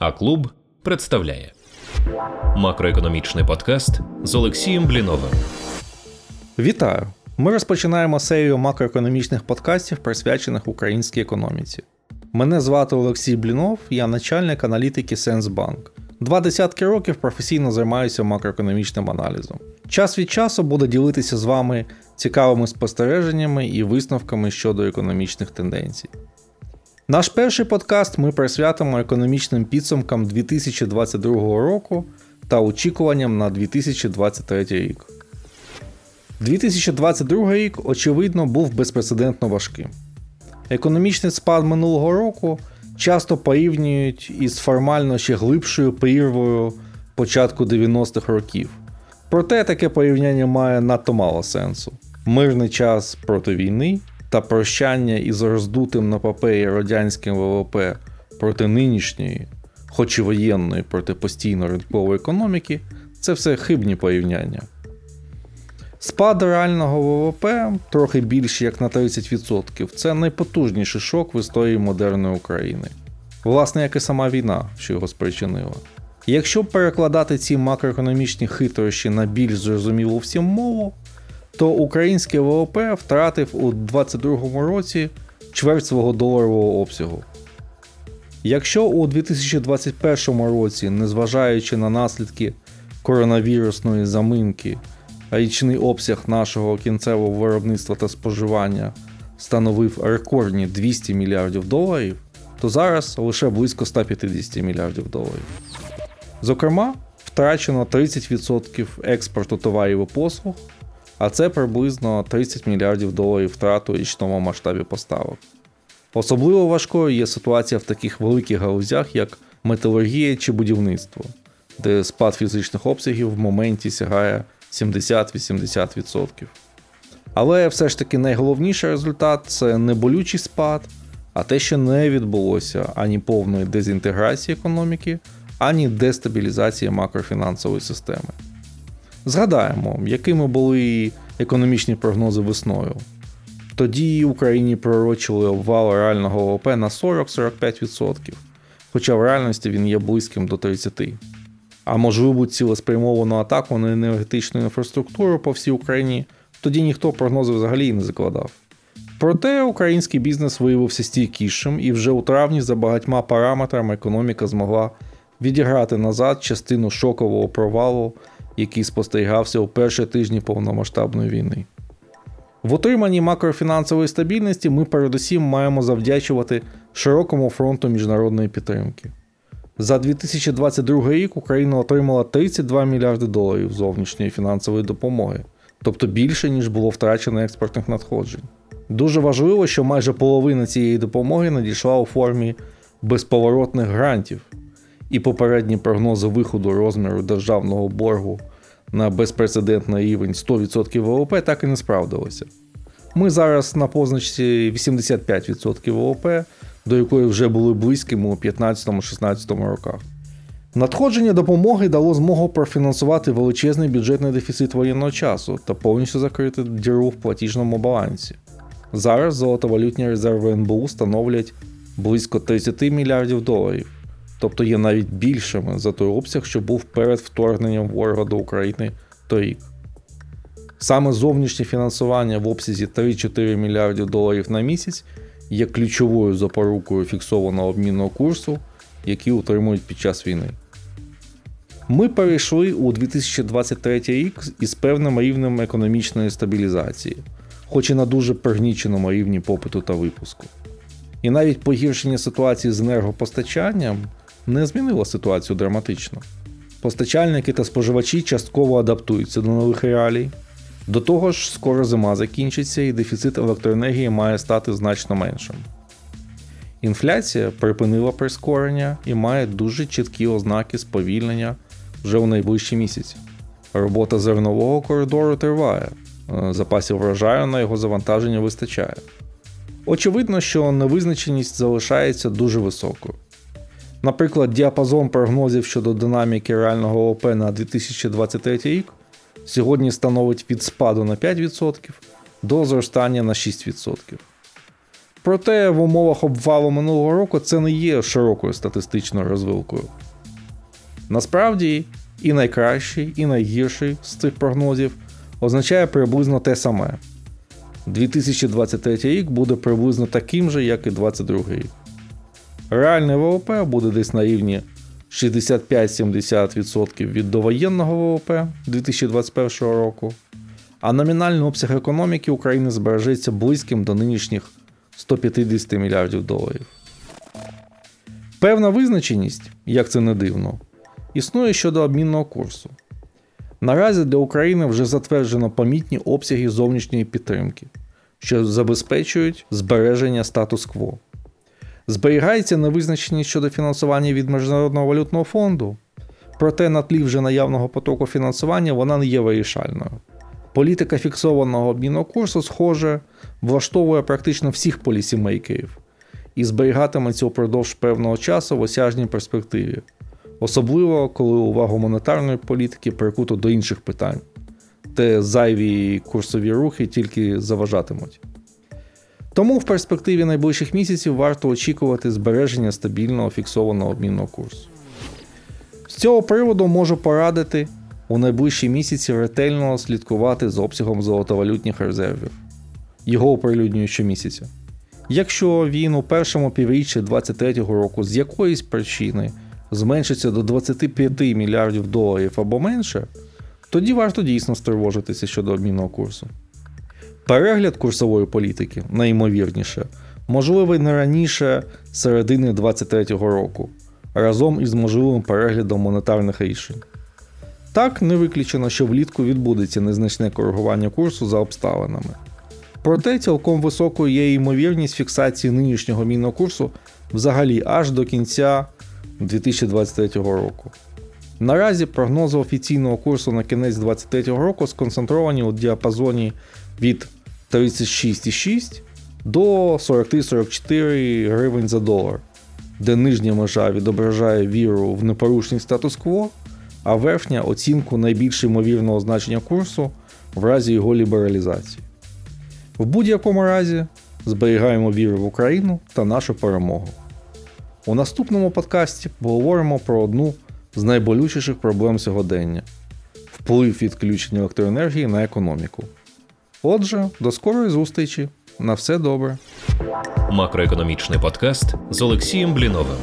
А клуб представляє макроекономічний подкаст з Олексієм Бліновим. Вітаю! Ми розпочинаємо серію макроекономічних подкастів, присвячених українській економіці. Мене звати Олексій Блінов, я начальник аналітики Сенсбанк. Два десятки років професійно займаюся макроекономічним аналізом. Час від часу буду ділитися з вами цікавими спостереженнями і висновками щодо економічних тенденцій. Наш перший подкаст ми присвятимо економічним підсумкам 2022 року та очікуванням на 2023 рік. 2022 рік, очевидно, був безпрецедентно важким. Економічний спад минулого року часто порівнюють із формально ще глибшою прірвою початку 90-х років. Проте таке порівняння має надто мало сенсу. Мирний час проти війни та прощання із роздутим на папері радянським ВВП проти нинішньої, хоч і воєнної проти постійно ринкової економіки, це все хибні порівняння. Спад реального ВВП трохи більше як на 30%. Це найпотужніший шок в історії модерної України. Власне, як і сама війна, що його спричинила. Якщо перекладати ці макроекономічні хитрощі на більш зрозумілу всім мову, то українське ВВП втратив у 2022 році чверть свого доларового обсягу. Якщо у 2021 році, незважаючи на наслідки коронавірусної заминки, річний обсяг нашого кінцевого виробництва та споживання становив рекордні 200 мільярдів доларів, то зараз лише близько 150 мільярдів доларів. Зокрема, втрачено 30% експорту товарів і послуг, а це приблизно 30 мільярдів доларів втрату річному масштабі поставок. Особливо важкою є ситуація в таких великих галузях, як металургія чи будівництво, де спад фізичних обсягів в моменті сягає 70-80%. Але все ж таки найголовніший результат це не болючий спад, а те, що не відбулося ані повної дезінтеграції економіки, ані дестабілізації макрофінансової системи. Згадаємо, якими були економічні прогнози весною. Тоді Україні пророчили обвал реального ВВП на 40-45%, хоча в реальності він є близьким до 30%. А можливу цілеспрямовану атаку на енергетичну інфраструктуру по всій Україні тоді ніхто прогнози взагалі не закладав. Проте український бізнес виявився стійкішим, і вже у травні за багатьма параметрами економіка змогла відіграти назад частину шокового провалу який спостерігався у перші тижні повномасштабної війни. В отриманні макрофінансової стабільності ми передусім маємо завдячувати широкому фронту міжнародної підтримки. За 2022 рік Україна отримала 32 мільярди доларів зовнішньої фінансової допомоги, тобто більше, ніж було втрачено експортних надходжень. Дуже важливо, що майже половина цієї допомоги надійшла у формі безповоротних грантів, і попередні прогнози виходу розміру державного боргу на безпрецедентний рівень 100% ВВП так і не справдилося. Ми зараз на позначці 85% ВВП, до якої вже були близькими у 15-16 роках. Надходження допомоги дало змогу профінансувати величезний бюджетний дефіцит воєнного часу та повністю закрити діру в платіжному балансі. Зараз золотовалютні резерви НБУ становлять близько 30 мільярдів доларів тобто є навіть більшими за той обсяг, що був перед вторгненням ворога до України торік. Саме зовнішнє фінансування в обсязі 3-4 мільярдів доларів на місяць є ключовою запорукою фіксованого обмінного курсу, який утримують під час війни. Ми перейшли у 2023 рік із певним рівнем економічної стабілізації, хоч і на дуже пригніченому рівні попиту та випуску. І навіть погіршення ситуації з енергопостачанням не змінило ситуацію драматично. Постачальники та споживачі частково адаптуються до нових реалій. До того ж, скоро зима закінчиться і дефіцит електроенергії має стати значно меншим. Інфляція припинила прискорення і має дуже чіткі ознаки сповільнення вже у найближчі місяці. Робота зернового коридору триває, е, запасів врожаю на його завантаження вистачає. Очевидно, що невизначеність залишається дуже високою. Наприклад, діапазон прогнозів щодо динаміки реального ОП на 2023 рік сьогодні становить від спаду на 5% до зростання на 6%. Проте в умовах обвалу минулого року це не є широкою статистичною розвилкою. Насправді, і найкращий, і найгірший з цих прогнозів означає приблизно те саме. 2023 рік буде приблизно таким же, як і 2022 рік. Реальний ВВП буде десь на рівні 65-70% від довоєнного ВВП 2021 року, а номінальний обсяг економіки України збережеться близьким до нинішніх 150 мільярдів доларів. Певна визначеність, як це не дивно, існує щодо обмінного курсу. Наразі для України вже затверджено помітні обсяги зовнішньої підтримки, що забезпечують збереження статус-кво. Зберігається невизначеність щодо фінансування від Міжнародного валютного фонду, проте на тлі вже наявного потоку фінансування вона не є вирішальною. Політика фіксованого обмінного курсу, схоже, влаштовує практично всіх полісімейкерів і зберігатиметься упродовж певного часу в осяжній перспективі, особливо коли увагу монетарної політики прикуто до інших питань, де зайві курсові рухи тільки заважатимуть. Тому в перспективі найближчих місяців варто очікувати збереження стабільного фіксованого обмінного курсу. З цього приводу можу порадити у найближчі місяці ретельно слідкувати за обсягом золотовалютних резервів. Його оприлюднюю щомісяця. Якщо він у першому півріччі 2023 року з якоїсь причини зменшиться до 25 мільярдів доларів або менше, тоді варто дійсно стривожитися щодо обмінного курсу. Перегляд курсової політики, найімовірніше, можливий не раніше середини 2023 року, разом із можливим переглядом монетарних рішень. Так, не виключено, що влітку відбудеться незначне коригування курсу за обставинами. Проте цілком високою є ймовірність фіксації нинішнього мінного курсу взагалі аж до кінця 2023 року. Наразі прогнози офіційного курсу на кінець 2023 року сконцентровані у діапазоні від 36,6 до 43-44 гривень за долар, де нижня межа відображає віру в непорушність статус-кво, а верхня оцінку найбільш ймовірного значення курсу в разі його лібералізації. В будь-якому разі зберігаємо віру в Україну та нашу перемогу. У наступному подкасті поговоримо про одну з найболючіших проблем сьогодення вплив відключення електроенергії на економіку. Отже, до скорої зустрічі. На все добре. Макроекономічний подкаст з Олексієм Бліновим.